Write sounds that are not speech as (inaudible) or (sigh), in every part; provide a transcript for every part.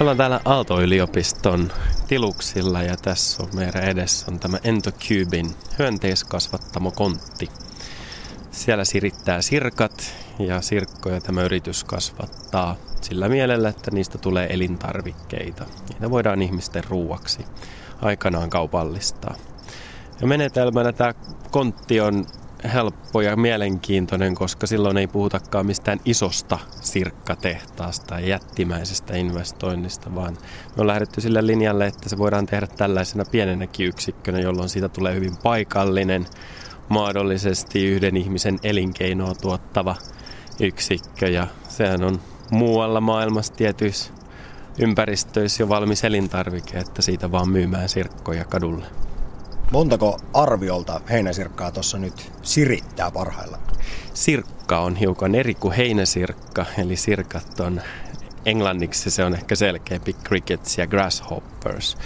Ollaan täällä Aalto-yliopiston tiluksilla ja tässä on meidän edessä on tämä Entocubin hyönteiskasvattamo Kontti. Siellä sirittää sirkat ja sirkkoja tämä yritys kasvattaa sillä mielellä, että niistä tulee elintarvikkeita. Niitä voidaan ihmisten ruuaksi aikanaan kaupallistaa. Ja menetelmänä tämä kontti on helppo ja mielenkiintoinen, koska silloin ei puhutakaan mistään isosta sirkkatehtaasta ja jättimäisestä investoinnista, vaan me on lähdetty sille linjalle, että se voidaan tehdä tällaisena pienenäkin yksikkönä, jolloin siitä tulee hyvin paikallinen, mahdollisesti yhden ihmisen elinkeinoa tuottava yksikkö ja sehän on muualla maailmassa tietyissä ympäristöissä jo valmis elintarvike, että siitä vaan myymään sirkkoja kadulle. Montako arviolta heinäsirkkaa tuossa nyt sirittää parhailla? Sirkka on hiukan eri kuin heinäsirkka, eli sirkat on englanniksi se on ehkä selkeämpi crickets ja grasshoppers.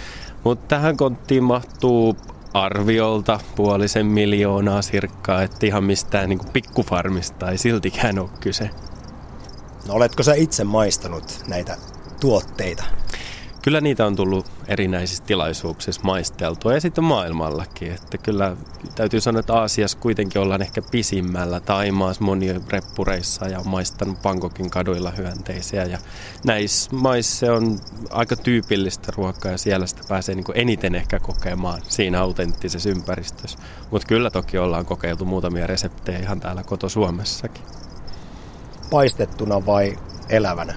Mutta tähän konttiin mahtuu arviolta puolisen miljoonaa sirkkaa, että ihan mistään niin pikkufarmista ei siltikään ole kyse. No, oletko sä itse maistanut näitä tuotteita? Kyllä niitä on tullut erinäisissä tilaisuuksissa maisteltua ja sitten maailmallakin. Että kyllä täytyy sanoa, että Aasiassa kuitenkin ollaan ehkä pisimmällä. Taimaassa moni reppureissa ja on maistanut Pankokin kaduilla hyönteisiä. Ja näissä maissa se on aika tyypillistä ruokaa ja siellä sitä pääsee niin eniten ehkä kokemaan siinä autenttisessa ympäristössä. Mutta kyllä toki ollaan kokeiltu muutamia reseptejä ihan täällä koto Suomessakin. Paistettuna vai elävänä?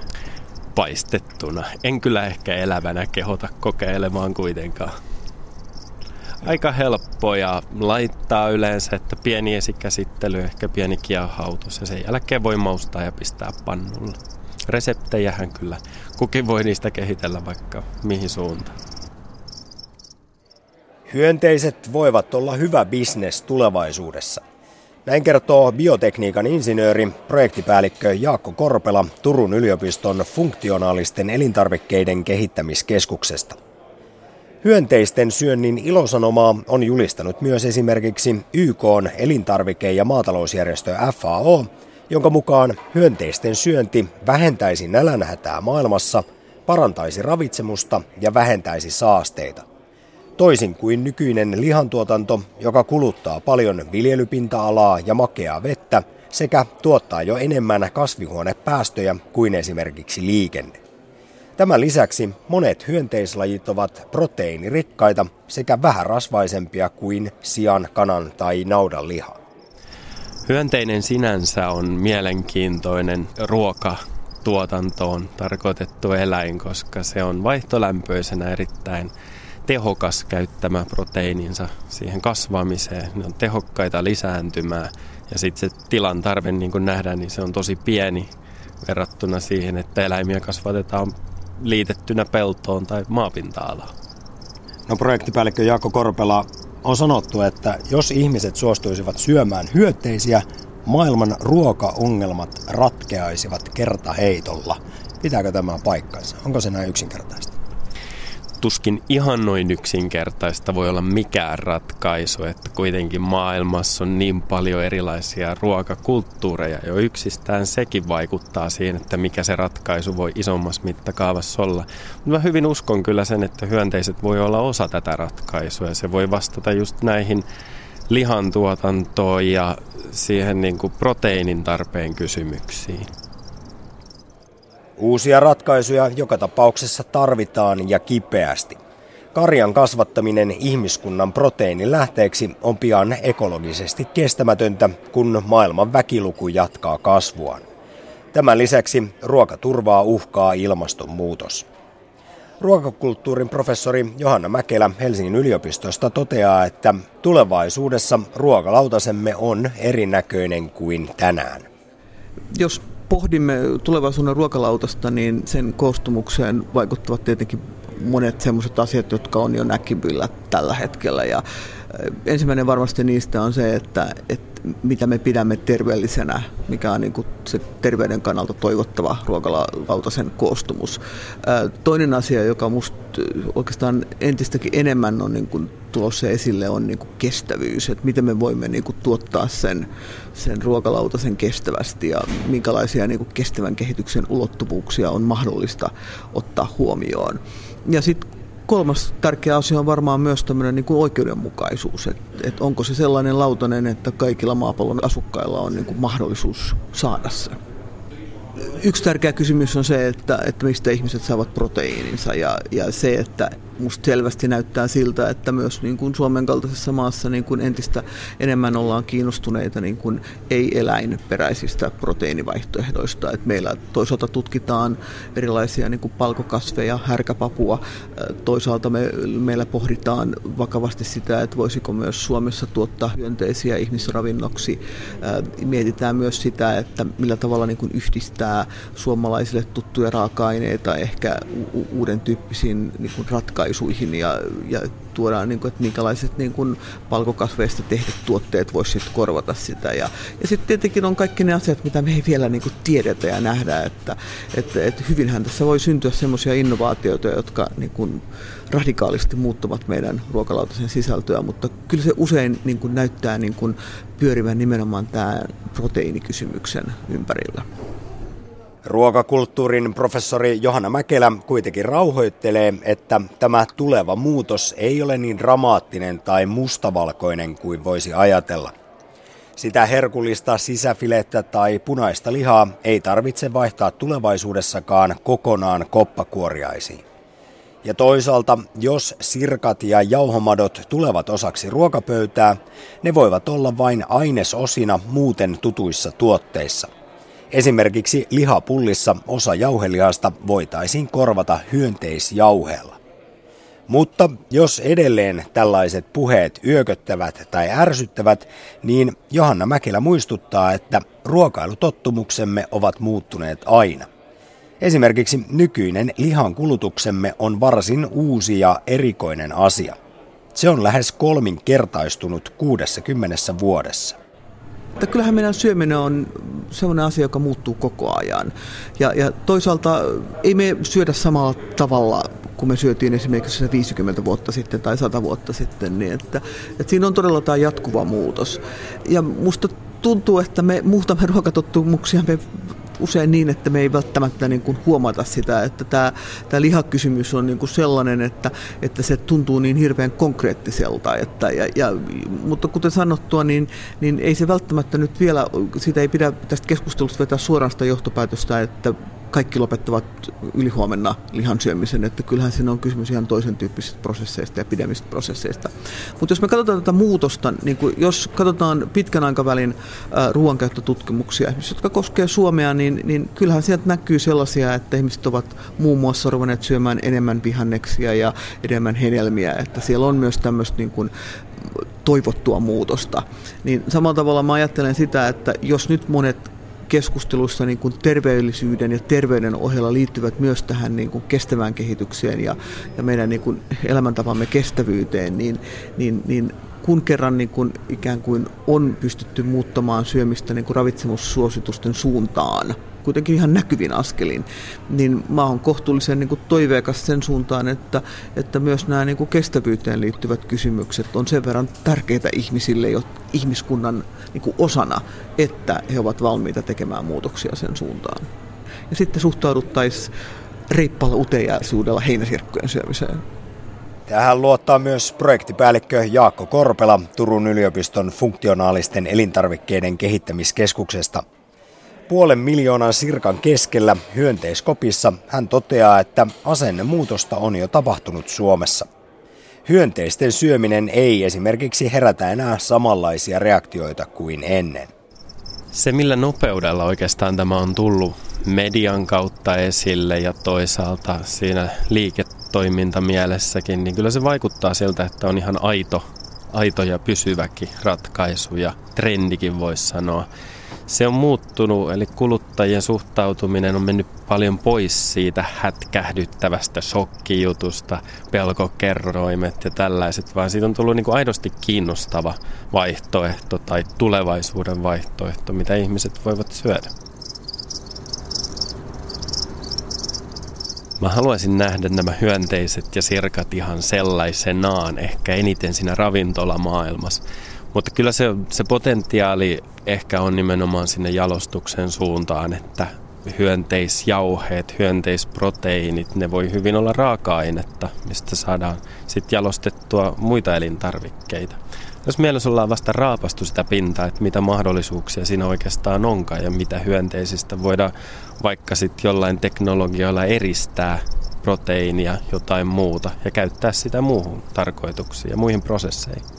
Paistettuna. En kyllä ehkä elävänä kehota kokeilemaan kuitenkaan. Aika helppoja laittaa yleensä, että pieni esikäsittely, ehkä pieni kiehautus ja sen jälkeen voi maustaa ja pistää pannulle. Reseptejähän kyllä kukin voi niistä kehitellä vaikka mihin suuntaan. Hyönteiset voivat olla hyvä bisnes tulevaisuudessa – näin kertoo biotekniikan insinööri, projektipäällikkö Jaakko Korpela Turun yliopiston funktionaalisten elintarvikkeiden kehittämiskeskuksesta. Hyönteisten syönnin ilosanomaa on julistanut myös esimerkiksi YK elintarvike- ja maatalousjärjestö FAO, jonka mukaan hyönteisten syönti vähentäisi nälänhätää maailmassa, parantaisi ravitsemusta ja vähentäisi saasteita – Toisin kuin nykyinen lihantuotanto, joka kuluttaa paljon viljelypinta-alaa ja makeaa vettä sekä tuottaa jo enemmän kasvihuonepäästöjä kuin esimerkiksi liikenne. Tämän lisäksi monet hyönteislajit ovat proteiinirikkaita sekä vähän rasvaisempia kuin sian, kanan tai naudan liha. Hyönteinen sinänsä on mielenkiintoinen ruoka tuotantoon tarkoitettu eläin, koska se on vaihtolämpöisenä erittäin tehokas käyttämä proteiininsa siihen kasvamiseen. Ne on tehokkaita lisääntymään ja sitten se tilan tarve, niin kuin nähdään, niin se on tosi pieni verrattuna siihen, että eläimiä kasvatetaan liitettynä peltoon tai maapinta-alaan. No projektipäällikkö Jaakko Korpela, on sanottu, että jos ihmiset suostuisivat syömään hyötteisiä, maailman ruokaongelmat ratkeaisivat kertaheitolla. Pitääkö tämä paikkansa? Onko se näin yksinkertaista? Tuskin ihan noin yksinkertaista voi olla mikään ratkaisu, että kuitenkin maailmassa on niin paljon erilaisia ruokakulttuureja. Jo yksistään sekin vaikuttaa siihen, että mikä se ratkaisu voi isommassa mittakaavassa olla. Mutta mä hyvin uskon kyllä sen, että hyönteiset voi olla osa tätä ratkaisua ja se voi vastata just näihin lihantuotantoon ja siihen niin kuin proteiinin tarpeen kysymyksiin. Uusia ratkaisuja joka tapauksessa tarvitaan ja kipeästi. Karjan kasvattaminen ihmiskunnan proteiinilähteeksi on pian ekologisesti kestämätöntä, kun maailman väkiluku jatkaa kasvuaan. Tämän lisäksi ruokaturvaa uhkaa ilmastonmuutos. Ruokakulttuurin professori Johanna Mäkelä Helsingin yliopistosta toteaa, että tulevaisuudessa ruokalautasemme on erinäköinen kuin tänään. Jos pohdimme tulevaisuuden ruokalautasta, niin sen koostumukseen vaikuttavat tietenkin monet sellaiset asiat, jotka on jo näkyvillä tällä hetkellä. Ja ensimmäinen varmasti niistä on se, että, että mitä me pidämme terveellisenä, mikä on niin kuin se terveyden kannalta toivottava ruokalautasen koostumus. Toinen asia, joka minusta oikeastaan entistäkin enemmän on niin kuin tulossa esille, on niin kuin kestävyys, että miten me voimme niin kuin tuottaa sen, sen ruokalautasen kestävästi ja minkälaisia niin kuin kestävän kehityksen ulottuvuuksia on mahdollista ottaa huomioon. Ja sitten kolmas tärkeä asia on varmaan myös tämmöinen niin kuin oikeudenmukaisuus, että et onko se sellainen lautanen, että kaikilla maapallon asukkailla on niin kuin mahdollisuus saada se. Yksi tärkeä kysymys on se, että, että mistä ihmiset saavat proteiininsa ja, ja se, että musta selvästi näyttää siltä, että myös niin kuin Suomen kaltaisessa maassa niin kuin entistä enemmän ollaan kiinnostuneita niin kuin ei-eläinperäisistä proteiinivaihtoehdoista. Et meillä toisaalta tutkitaan erilaisia niin kuin palkokasveja, härkäpapua. Toisaalta me, meillä pohditaan vakavasti sitä, että voisiko myös Suomessa tuottaa hyönteisiä ihmisravinnoksi. Mietitään myös sitä, että millä tavalla niin kuin yhdistää suomalaisille tuttuja raaka-aineita ehkä u- uuden tyyppisiin niin kuin ratkaisuihin ratkaisuihin ja, ja tuodaan, niin kuin, että minkälaiset niin kuin palkokasveista tehdyt tuotteet voisivat korvata sitä. Ja, ja sitten tietenkin on kaikki ne asiat, mitä me ei vielä niin kuin tiedetä ja nähdä, että, että, että hyvinhän tässä voi syntyä sellaisia innovaatioita, jotka niin kuin radikaalisti muuttavat meidän ruokalautasen sisältöä, mutta kyllä se usein niin kuin näyttää niin kuin pyörivän nimenomaan tämän proteiinikysymyksen ympärillä. Ruokakulttuurin professori Johanna Mäkelä kuitenkin rauhoittelee, että tämä tuleva muutos ei ole niin dramaattinen tai mustavalkoinen kuin voisi ajatella. Sitä herkullista sisäfilettä tai punaista lihaa ei tarvitse vaihtaa tulevaisuudessakaan kokonaan koppakuoriaisiin. Ja toisaalta, jos sirkat ja jauhomadot tulevat osaksi ruokapöytää, ne voivat olla vain ainesosina muuten tutuissa tuotteissa – Esimerkiksi lihapullissa osa jauhelihasta voitaisiin korvata hyönteisjauheella. Mutta jos edelleen tällaiset puheet yököttävät tai ärsyttävät, niin Johanna Mäkelä muistuttaa, että ruokailutottumuksemme ovat muuttuneet aina. Esimerkiksi nykyinen lihan kulutuksemme on varsin uusi ja erikoinen asia. Se on lähes kolminkertaistunut 60 vuodessa. Että kyllähän meidän syöminen on sellainen asia, joka muuttuu koko ajan. Ja, ja toisaalta ei me syödä samalla tavalla kuin me syötiin esimerkiksi 50 vuotta sitten tai 100 vuotta sitten, niin että, että siinä on todella tämä jatkuva muutos. Ja musta tuntuu, että me muutamme (laughs) ruokatottumuksia me usein niin, että me ei välttämättä niin kuin huomata sitä, että tämä, tämä lihakysymys on niin kuin sellainen, että, että se tuntuu niin hirveän konkreettiselta. Että, ja, ja, mutta kuten sanottua, niin, niin ei se välttämättä nyt vielä, sitä ei pidä tästä keskustelusta vetää suoraan sitä johtopäätöstä, että kaikki lopettavat ylihuomenna lihan syömisen, että kyllähän siinä on kysymys ihan toisen tyyppisistä prosesseista ja pidemmistä prosesseista. Mutta jos me katsotaan tätä muutosta, niin kuin jos katsotaan pitkän aikavälin ruoankäyttötutkimuksia, jotka koskee Suomea, niin, niin kyllähän sieltä näkyy sellaisia, että ihmiset ovat muun muassa ruvenneet syömään enemmän vihanneksia ja enemmän hedelmiä, että siellä on myös tämmöistä niin kuin toivottua muutosta. Niin samalla tavalla mä ajattelen sitä, että jos nyt monet keskustelussa niin kuin terveellisyyden ja terveyden ohella liittyvät myös tähän niin kuin kestävään kehitykseen ja, ja meidän niin kuin elämäntapamme kestävyyteen, niin, niin, niin kun kerran niin kuin ikään kuin on pystytty muuttamaan syömistä niin kuin ravitsemussuositusten suuntaan, kuitenkin ihan näkyvin askelin, niin mä oon kohtuullisen niin kuin toiveikas sen suuntaan, että, että myös nämä niin kuin kestävyyteen liittyvät kysymykset on sen verran tärkeitä ihmisille jo ihmiskunnan niin kuin osana, että he ovat valmiita tekemään muutoksia sen suuntaan. Ja sitten suhtauduttaisiin reippaalla uteliaisuudella heinäsirkkojen syömiseen. Tähän luottaa myös projektipäällikkö Jaakko Korpela Turun yliopiston funktionaalisten elintarvikkeiden kehittämiskeskuksesta – Puolen miljoonan sirkan keskellä hyönteiskopissa hän toteaa, että asennemuutosta on jo tapahtunut Suomessa. Hyönteisten syöminen ei esimerkiksi herätä enää samanlaisia reaktioita kuin ennen. Se, millä nopeudella oikeastaan tämä on tullut median kautta esille ja toisaalta siinä liiketoimintamielessäkin, niin kyllä se vaikuttaa siltä, että on ihan aito, aito ja pysyväkin ratkaisu ja trendikin voisi sanoa se on muuttunut, eli kuluttajien suhtautuminen on mennyt paljon pois siitä hätkähdyttävästä shokkijutusta, pelkokerroimet ja tällaiset, vaan siitä on tullut niin kuin aidosti kiinnostava vaihtoehto tai tulevaisuuden vaihtoehto, mitä ihmiset voivat syödä. Mä haluaisin nähdä nämä hyönteiset ja sirkat ihan sellaisenaan, ehkä eniten siinä ravintolamaailmassa. Mutta kyllä se, se potentiaali ehkä on nimenomaan sinne jalostuksen suuntaan, että hyönteisjauheet, hyönteisproteiinit, ne voi hyvin olla raaka-ainetta, mistä saadaan sitten jalostettua muita elintarvikkeita. Jos mielessä ollaan vasta raapastu sitä pintaa, että mitä mahdollisuuksia siinä oikeastaan onkaan ja mitä hyönteisistä voidaan vaikka sitten jollain teknologioilla eristää proteiinia, jotain muuta ja käyttää sitä muuhun tarkoituksiin ja muihin prosesseihin.